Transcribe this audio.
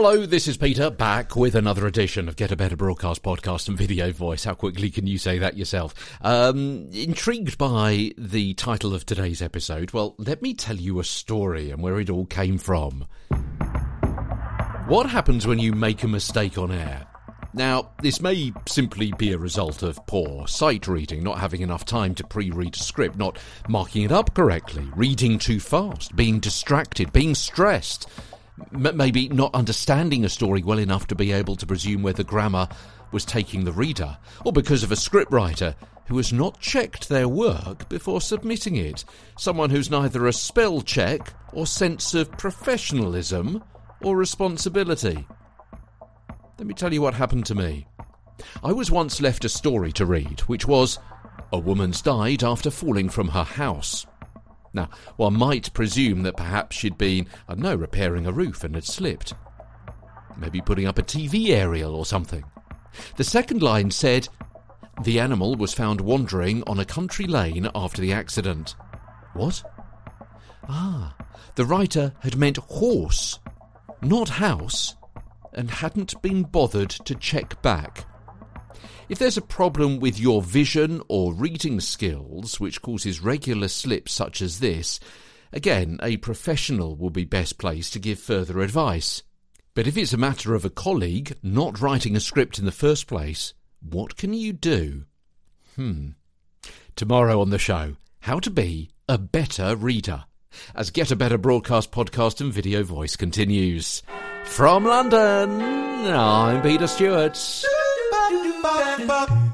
Hello, this is Peter back with another edition of Get a Better Broadcast podcast and video voice. How quickly can you say that yourself? Um, intrigued by the title of today's episode? Well, let me tell you a story and where it all came from. What happens when you make a mistake on air? Now, this may simply be a result of poor sight reading, not having enough time to pre read a script, not marking it up correctly, reading too fast, being distracted, being stressed m- maybe not understanding a story well enough to be able to presume where the grammar was taking the reader, or because of a scriptwriter who has not checked their work before submitting it, someone who's neither a spell check or sense of professionalism or responsibility. Let me tell you what happened to me. I was once left a story to read, which was A Woman's Died After Falling from Her House. Now, one might presume that perhaps she'd been, I don't know, repairing a roof and had slipped. Maybe putting up a TV aerial or something. The second line said, The animal was found wandering on a country lane after the accident. What? Ah, the writer had meant horse, not house, and hadn't been bothered to check back. If there's a problem with your vision or reading skills which causes regular slips such as this, again, a professional will be best placed to give further advice. But if it's a matter of a colleague not writing a script in the first place, what can you do? Hmm. Tomorrow on the show, how to be a better reader. As Get a Better Broadcast podcast and video voice continues. From London, I'm Peter Stewart. Bop, bop.